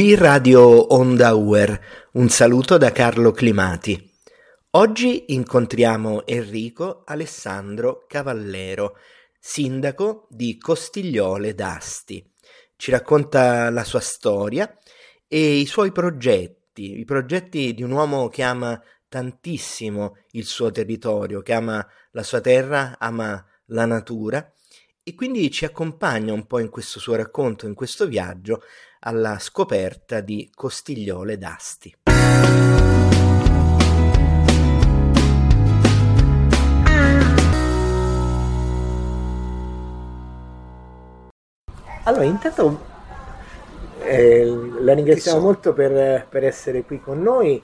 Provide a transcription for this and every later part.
Qui Radio Onda Uer, un saluto da Carlo Climati. Oggi incontriamo Enrico Alessandro Cavallero, sindaco di Costigliole d'Asti. Ci racconta la sua storia e i suoi progetti, i progetti di un uomo che ama tantissimo il suo territorio, che ama la sua terra, ama la natura e quindi ci accompagna un po' in questo suo racconto, in questo viaggio alla scoperta di Costigliole d'Asti. Allora, intanto eh, la ringraziamo molto per, per, essere qui con noi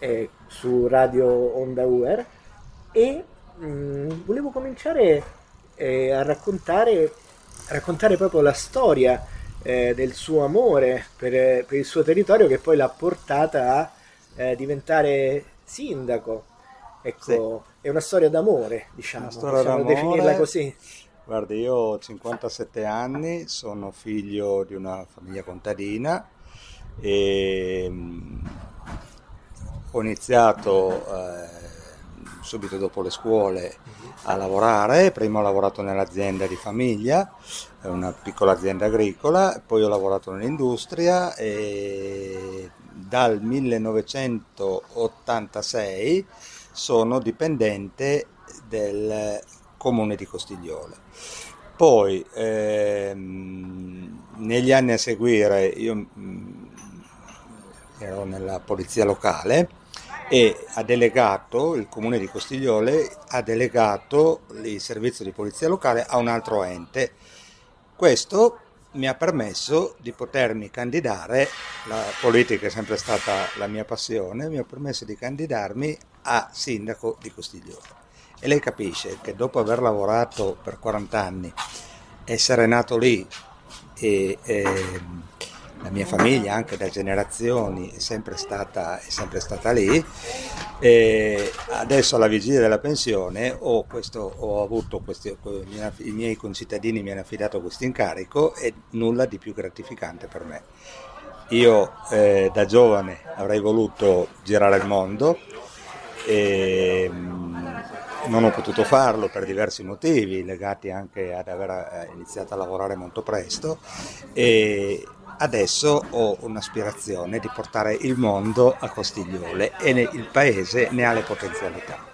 eh, su Radio Onda Uer e mh, mm, volevo cominciare eh, a raccontare, raccontare proprio la storia eh, del suo amore per, per, il suo territorio che poi l'ha portata a eh, diventare sindaco. Ecco, sì. è una storia d'amore, diciamo, storia possiamo d'amore. definirla così. Guardi, io ho 57 anni, sono figlio di una famiglia contadina e mm, ho iniziato eh, subito dopo le scuole a lavorare, prima ho lavorato nell'azienda di famiglia, una piccola azienda agricola, poi ho lavorato nell'industria e dal 1986 sono dipendente del comune di Costigliole. Poi ehm, negli anni a seguire io mm, ero nella polizia locale e ha delegato, il comune di Costigliole ha delegato il servizio di polizia locale a un altro ente. Questo mi ha permesso di potermi candidare, la politica è sempre stata la mia passione, mi ha permesso di candidarmi a sindaco di Costigliole. E lei capisce che dopo aver lavorato per 40 anni, essere nato lì e, e la mia famiglia anche da generazioni è sempre stata, è sempre stata lì e adesso alla vigilia della pensione ho, questo, ho avuto questi, i miei concittadini mi hanno affidato questo incarico e nulla di più gratificante per me. Io eh, da giovane avrei voluto girare il mondo e non ho potuto farlo per diversi motivi legati anche ad aver eh, iniziato a lavorare molto presto e adesso ho un'aspirazione di portare il mondo a Costigliole e il paese ne ha le potenzialità.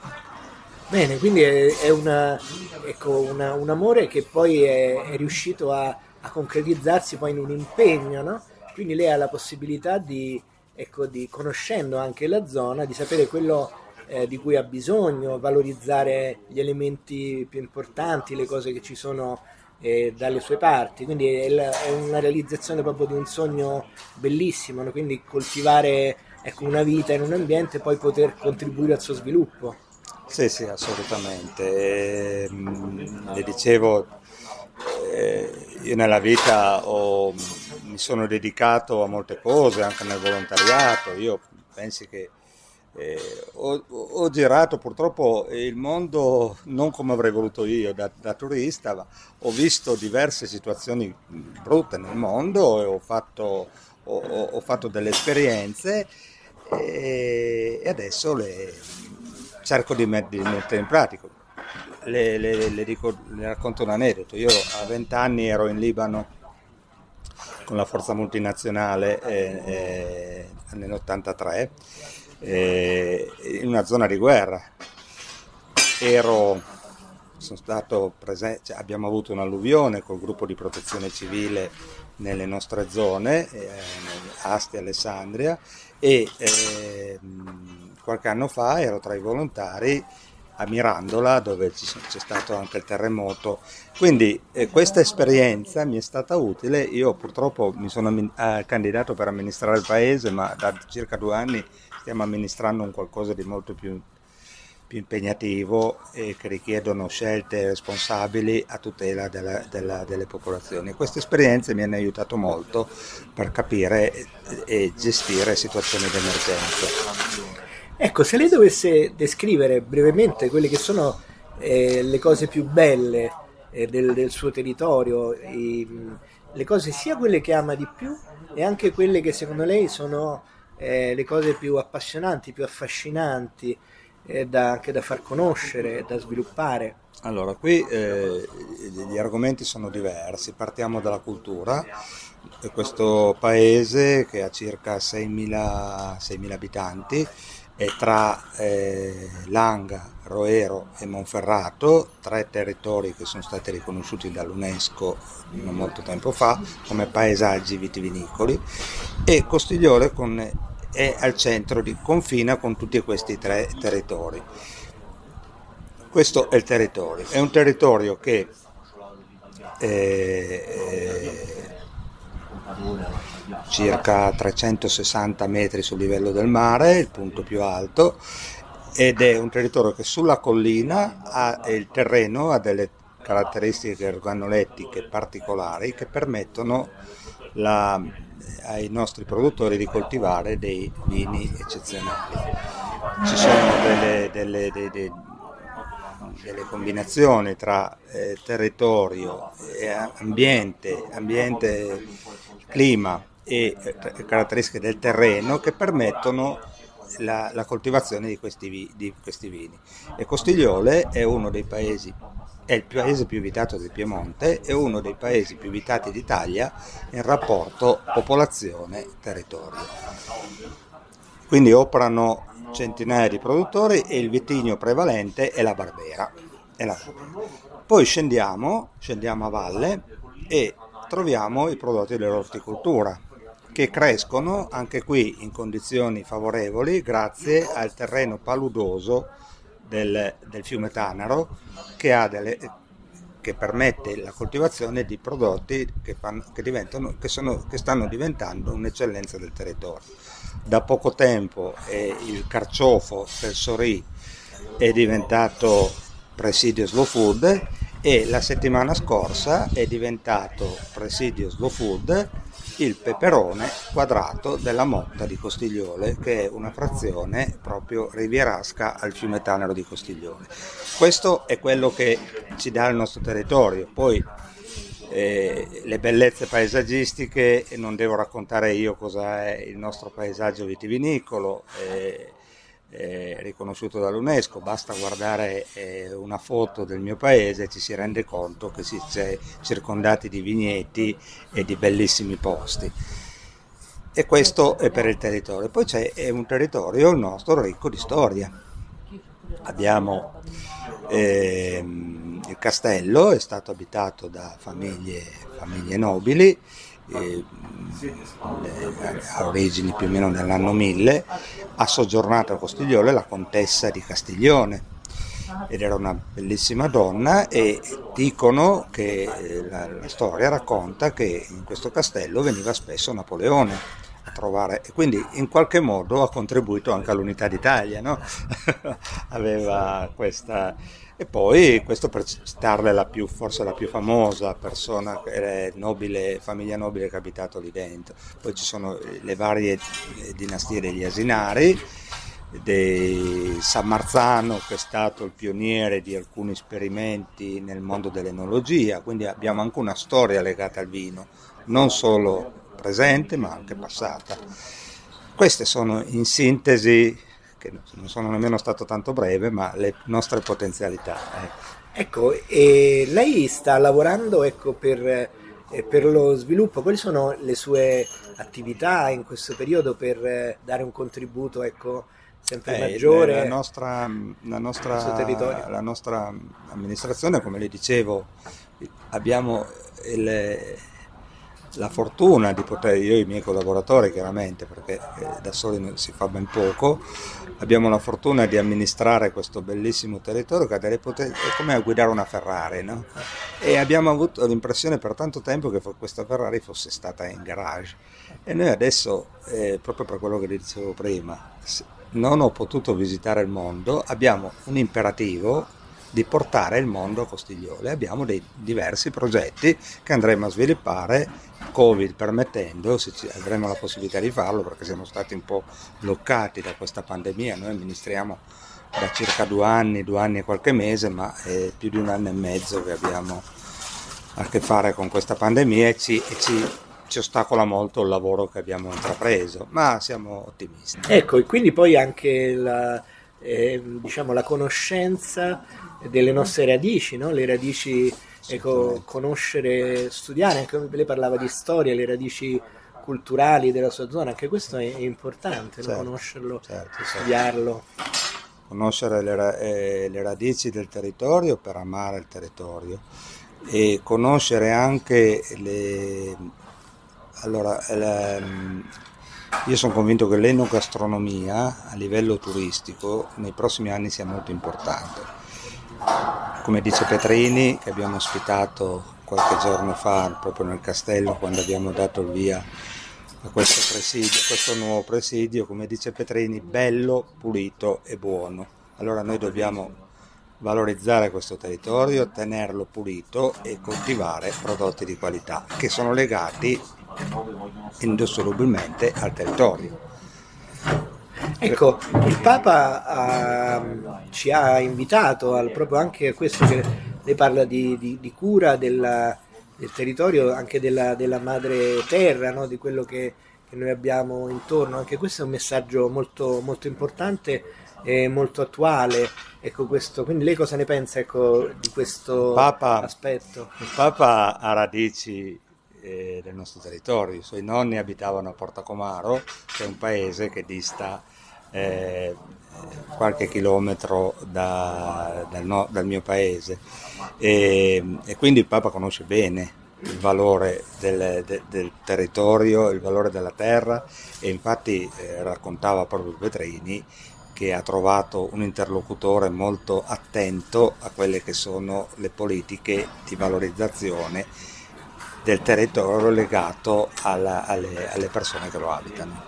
Bene, quindi è, una, ecco, una, un amore che poi è, è riuscito a, a, concretizzarsi poi in un impegno, no? Quindi lei ha la possibilità di, ecco, di conoscendo anche la zona, di sapere quello eh, di cui ha bisogno, valorizzare gli elementi più importanti, le cose che ci sono eh, dalle sue parti, quindi è, la, è, una realizzazione proprio di un sogno bellissimo, no? quindi coltivare ecco, una vita in un ambiente e poi poter contribuire al suo sviluppo. Sì, sì, assolutamente. E, mh, le dicevo, eh, io nella vita ho, mi sono dedicato a molte cose, anche nel volontariato, io pensi che eh, ho, ho, girato purtroppo il mondo non come avrei voluto io da, da, turista, ma ho visto diverse situazioni brutte nel mondo e ho fatto, ho, ho fatto delle esperienze e, e adesso le, cerco di, met, di, mettere in pratica. Le, le, le, dico, le racconto un aneddoto. Io a 20 anni ero in Libano con la forza multinazionale eh, eh, nell'83 eh, in una zona di guerra. Ero, sono stato presente, cioè abbiamo avuto un'alluvione col gruppo di protezione civile nelle nostre zone, eh, Asti e Alessandria, e eh, qualche anno fa ero tra i volontari a Mirandola dove c'è stato anche il terremoto. Quindi eh, questa esperienza mi è stata utile, io purtroppo mi sono eh, candidato per amministrare il paese, ma da circa due anni stiamo amministrando un qualcosa di molto più, più impegnativo e che richiedono scelte responsabili a tutela della, della, delle popolazioni. Queste esperienze mi hanno aiutato molto per capire e gestire situazioni di emergenza. Ecco, se lei dovesse descrivere brevemente quelle che sono eh, le cose più belle eh, del, del, suo territorio, i, le cose sia quelle che ama di più e anche quelle che secondo lei sono eh, le cose più appassionanti, più affascinanti, eh, da, anche da far conoscere, da sviluppare. Allora, qui eh, gli argomenti sono diversi, partiamo dalla cultura. Questo paese che ha circa 6.000, 6.000 abitanti è tra eh, Langa, Roero e Monferrato, tre territori che sono stati riconosciuti dall'UNESCO non molto tempo fa come paesaggi vitivinicoli e Costigliole con, è al centro di confina con tutti questi tre territori. Questo è il territorio, è un territorio che eh, circa 360 metri sul livello del mare, il punto più alto, ed è un territorio che sulla collina ha il terreno ha delle caratteristiche organolettiche particolari che permettono la, ai nostri produttori di coltivare dei vini eccezionali. Ci sono delle, delle, delle, delle combinazioni tra eh, territorio e ambiente, ambiente, clima e eh, caratteristiche del terreno che permettono la, la coltivazione di questi, vi, di questi, vini. E Costigliole è uno dei paesi, è il paese più abitato del Piemonte, è uno dei paesi più abitati d'Italia in rapporto popolazione-territorio. Quindi operano centinaia di produttori e il vitigno prevalente è la Barbera. È la Poi scendiamo, scendiamo a valle e troviamo i prodotti dell'orticoltura che crescono anche qui in condizioni favorevoli grazie al terreno paludoso del, del fiume Tanaro che, delle, che, permette la coltivazione di prodotti che, fanno, che, che, sono, stanno diventando un'eccellenza del territorio. Da poco tempo eh, il carciofo del Sorì è diventato presidio slow food e la settimana scorsa è diventato presidio slow food il peperone quadrato della Motta di Costigliole, che è una frazione proprio rivierasca al fiume Tanaro di Costigliole. Questo è quello che ci dà il nostro territorio. Poi eh, le bellezze paesaggistiche, non devo raccontare io cosa è il nostro paesaggio vitivinicolo. Eh, eh, riconosciuto dall'UNESCO, basta guardare eh, una foto del mio paese e ci si rende conto che si è circondati di vigneti e di bellissimi posti. E questo è per il territorio. Poi c'è un territorio, il nostro, ricco di storia. Abbiamo ehm, il castello, è stato abitato da famiglie, famiglie nobili, eh, a origini più o meno nell'anno 1000, ha soggiornato a Costigliole la contessa di Castiglione. Ed era una bellissima donna e dicono che eh, la, la, storia racconta che in questo castello veniva spesso Napoleone a trovare. E quindi in qualche modo ha contribuito anche all'unità d'Italia, no? aveva questa e poi, questo per citarle la più, forse la più famosa persona, nobile, famiglia nobile che è abitato lì dentro. Poi ci sono le varie eh, dinastie degli Asinari, di San Marzano che è stato il pioniere di alcuni esperimenti nel mondo dell'enologia, quindi abbiamo anche una storia legata al vino, non solo presente ma anche passata. Queste sono in sintesi che non sono nemmeno stato tanto breve, ma le nostre potenzialità. Eh. Ecco, e lei sta lavorando ecco, per, eh, per, lo sviluppo, quali sono le sue attività in questo periodo per eh, dare un contributo ecco, sempre eh, maggiore la nostra, la, nostra, la nostra amministrazione, come le dicevo, abbiamo il, la fortuna di poter, io e i miei collaboratori chiaramente, perché eh, da soli si fa ben poco, abbiamo la fortuna di amministrare questo bellissimo territorio che è come a guidare una Ferrari, no? E abbiamo avuto l'impressione per tanto tempo che questa Ferrari fosse stata in garage. E noi adesso, eh, proprio per quello che dicevo prima, non ho potuto visitare il mondo, abbiamo un imperativo di portare il mondo a Costigliole. Abbiamo dei diversi progetti che andremo a sviluppare, Covid permettendo, se avremo la possibilità di farlo perché siamo stati un po' bloccati da questa pandemia, noi amministriamo da circa due anni, due anni e qualche mese, ma è più di un anno e mezzo che abbiamo a che fare con questa pandemia e ci, e ci ci ostacola molto il lavoro che abbiamo intrapreso, ma siamo ottimisti. Ecco, e quindi poi anche la, eh, diciamo, la conoscenza delle nostre radici, no? le radici, ecco, conoscere, studiare, anche lei parlava di storia, le radici culturali della sua zona, anche questo è, importante, certo, no? conoscerlo, certo, studiarlo. Certo. Conoscere le, eh, le radici del territorio per amare il territorio e conoscere anche le... Allora, la, io sono convinto che l'enogastronomia a livello turistico nei prossimi anni sia molto importante. Come dice Petrini, che abbiamo ospitato qualche giorno fa proprio nel castello quando abbiamo dato il via a questo, presidio, questo nuovo presidio, come dice Petrini, bello, pulito e buono. Allora noi dobbiamo valorizzare questo territorio, tenerlo pulito e coltivare prodotti di qualità che sono legati indissolubilmente al territorio. Ecco, il Papa ha, ci ha invitato al, proprio anche a questo che lei parla di, di, di cura della, del territorio, anche della, della madre terra, no? di quello che, che, noi abbiamo intorno. Anche questo è un messaggio molto, molto importante e molto attuale. Ecco questo, quindi lei cosa ne pensa ecco, di questo Papa, aspetto? Il Papa ha radici eh, del nostro territorio. I suoi nonni abitavano a Portacomaro, che è un paese che dista eh, qualche chilometro da, dal, no, dal, mio paese e, e, quindi il Papa conosce bene il valore del, de, del, territorio, il valore della terra e infatti eh, raccontava proprio Petrini che ha trovato un interlocutore molto attento a quelle che sono le politiche di valorizzazione del territorio legato alla, alle, alle, persone che lo abitano.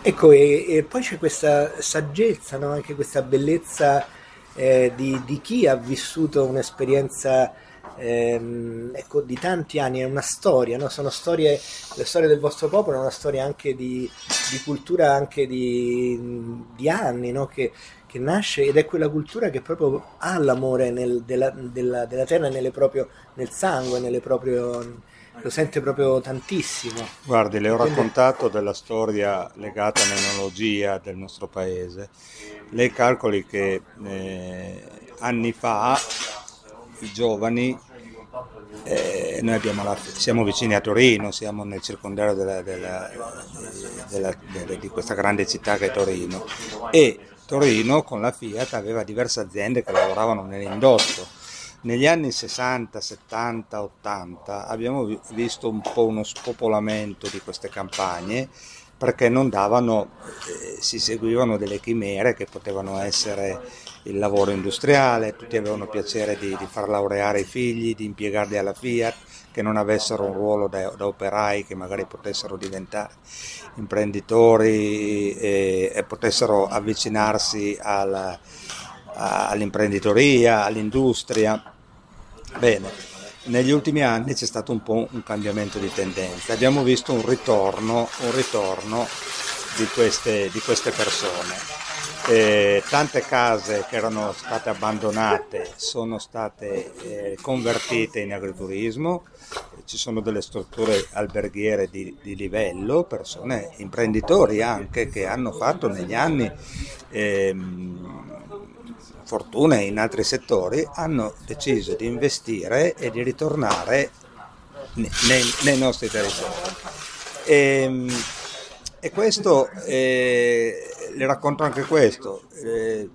Ecco, e, e poi c'è questa saggezza, no? anche questa bellezza eh, di, di, chi ha vissuto un'esperienza ehm, ecco, di tanti anni, è una storia, no? sono storie, le storie del vostro popolo, è una storia anche di, di cultura, anche di, di anni, no? che, che, nasce ed è quella cultura che proprio ha l'amore nel, della, della, della, terra nelle proprio, nel sangue, nelle proprio lo sente proprio tantissimo. Guardi, le ho raccontato della storia legata all'enologia del nostro paese. Lei calcoli che eh, anni fa i giovani, eh, noi la, siamo vicini a Torino, siamo nel circondario della, della, della, di questa grande città che è Torino e Torino con la Fiat aveva diverse aziende che lavoravano nell'indotto negli anni 60, 70, 80 abbiamo visto un po' uno spopolamento di queste campagne perché non davano, eh, si seguivano delle chimere che potevano essere il lavoro industriale, tutti avevano piacere di, di far laureare i figli, di impiegarli alla Fiat, che non avessero un ruolo da, da operai, che magari potessero diventare imprenditori e, e potessero avvicinarsi alla, all'imprenditoria, all'industria. Bene, negli ultimi anni c'è stato un po' un cambiamento di tendenza, abbiamo visto un ritorno, un ritorno di, queste, di queste persone. Eh, tante case che erano state abbandonate sono state eh, convertite in agriturismo, ci sono delle strutture alberghiere di, di, livello, persone, imprenditori anche che hanno fatto negli anni ehm, fortune in altri settori, hanno deciso di investire e di ritornare nei, nei nostri territori. E, ehm, e questo, eh, le racconto anche questo, eh,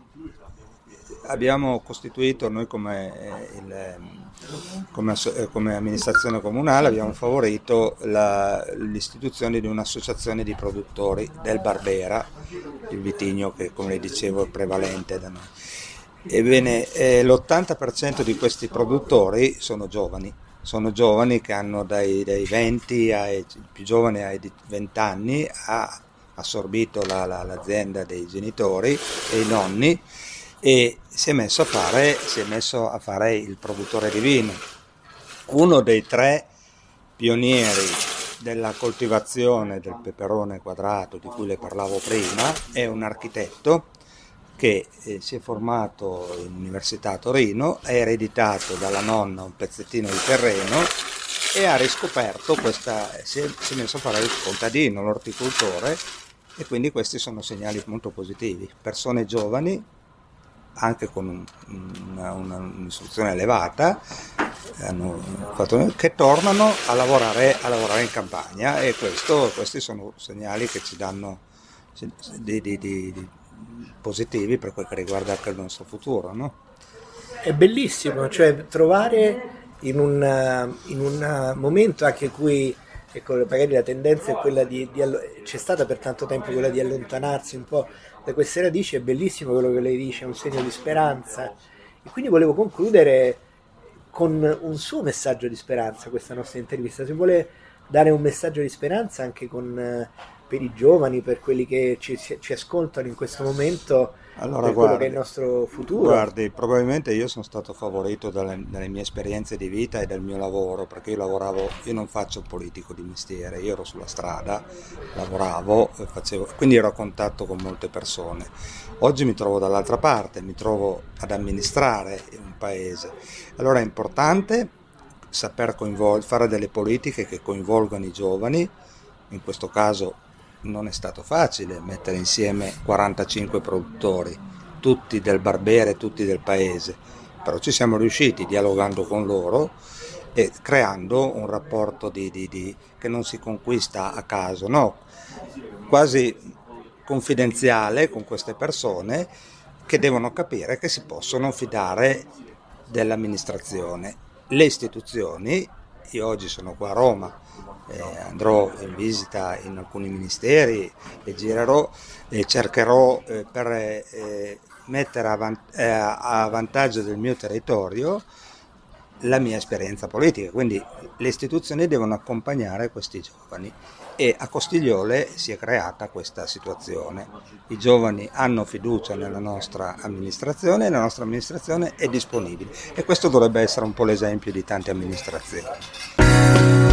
abbiamo costituito noi come, eh, il, come, eh, come, amministrazione comunale, abbiamo favorito la, l'istituzione di un'associazione di produttori del Barbera, il vitigno che come le dicevo è prevalente da noi. Ebbene, eh, l'80% di questi produttori sono giovani, sono giovani che hanno dai, dai 20 ai più giovane ai 20 anni, ha assorbito la, la, l'azienda dei genitori e i nonni e si è messo a fare, si è messo a fare il produttore di vino. Uno dei tre pionieri della coltivazione del peperone quadrato di cui le parlavo prima è un architetto che eh, si è formato in Università a Torino, ha ereditato dalla nonna un pezzettino di terreno e ha riscoperto questa, si è, si è messo a fare il contadino, l'orticoltore e quindi questi sono segnali molto positivi. Persone giovani, anche con un, una, una, un'istruzione elevata, fatto, che tornano a lavorare, a lavorare, in campagna e questo, questi sono segnali che ci danno di, di, di, positivi per quel che riguarda anche il nostro futuro. No? È bellissimo, cioè trovare in un, in un momento anche cui ecco, magari la tendenza è quella di, di, c'è stata per tanto tempo quella di allontanarsi un po' da queste radici, è bellissimo quello che lei dice, è un segno di speranza. E quindi volevo concludere con un suo messaggio di speranza questa nostra intervista. Se vuole dare un messaggio di speranza anche con, per i giovani, per quelli che ci, ci ascoltano in questo momento, allora, per guardi, quello che è il nostro futuro. Guardi, probabilmente io sono stato favorito dalle, dalle, mie esperienze di vita e dal mio lavoro, perché io lavoravo, io non faccio politico di mestiere, io ero sulla strada, lavoravo, facevo, quindi ero a contatto con molte persone. Oggi mi trovo dall'altra parte, mi trovo ad amministrare un paese. Allora è importante saper coinvol- fare delle politiche che coinvolgano i giovani, in questo caso non è stato facile mettere insieme 45 produttori, tutti del Barbere, tutti del paese, però ci siamo riusciti dialogando con loro e creando un rapporto di, di, di, che non si conquista a caso, no, quasi confidenziale con queste persone che devono capire che si possono fidare dell'amministrazione. Le istituzioni, io oggi sono qua a Roma, eh, andrò in visita in alcuni ministeri e girerò e cercherò eh, per eh, mettere a, van- eh, a, vantaggio del mio territorio la mia esperienza politica, quindi le istituzioni devono accompagnare questi giovani e a Costigliole si è creata questa situazione. I giovani hanno fiducia nella nostra amministrazione e la nostra amministrazione è disponibile e questo dovrebbe essere un po' l'esempio di tante amministrazioni.